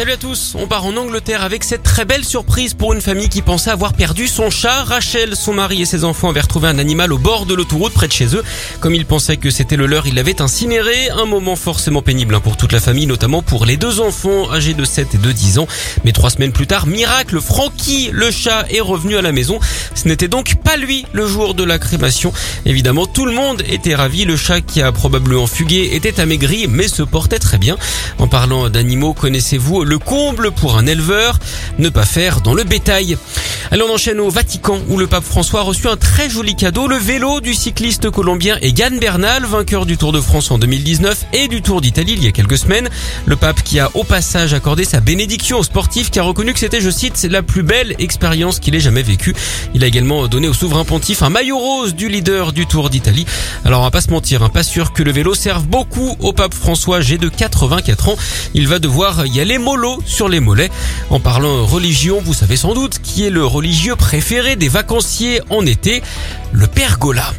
Salut à tous, on part en Angleterre avec cette très belle surprise pour une famille qui pensait avoir perdu son chat. Rachel, son mari et ses enfants avaient retrouvé un animal au bord de l'autoroute près de chez eux. Comme ils pensaient que c'était le leur, ils l'avaient incinéré. Un moment forcément pénible hein, pour toute la famille, notamment pour les deux enfants âgés de 7 et de 10 ans. Mais trois semaines plus tard, miracle, Frankie, le chat, est revenu à la maison. Ce n'était donc pas lui le jour de la crémation. Évidemment, tout le monde était ravi. Le chat qui a probablement fugué était amaigri, mais se portait très bien. En parlant d'animaux, connaissez-vous le comble pour un éleveur, ne pas faire dans le bétail. Allez, on enchaîne au Vatican où le pape François a reçu un très joli cadeau, le vélo du cycliste colombien Egan Bernal, vainqueur du Tour de France en 2019 et du Tour d'Italie il y a quelques semaines. Le pape qui a au passage accordé sa bénédiction au sportif qui a reconnu que c'était, je cite, la plus belle expérience qu'il ait jamais vécue. Il a également donné au souverain pontife un maillot rose du leader du Tour d'Italie. Alors on va pas se mentir, hein, pas sûr que le vélo serve beaucoup au pape François, âgé de 84 ans. Il va devoir y aller sur les mollets. En parlant religion, vous savez sans doute qui est le religieux préféré des vacanciers en été, le pergola.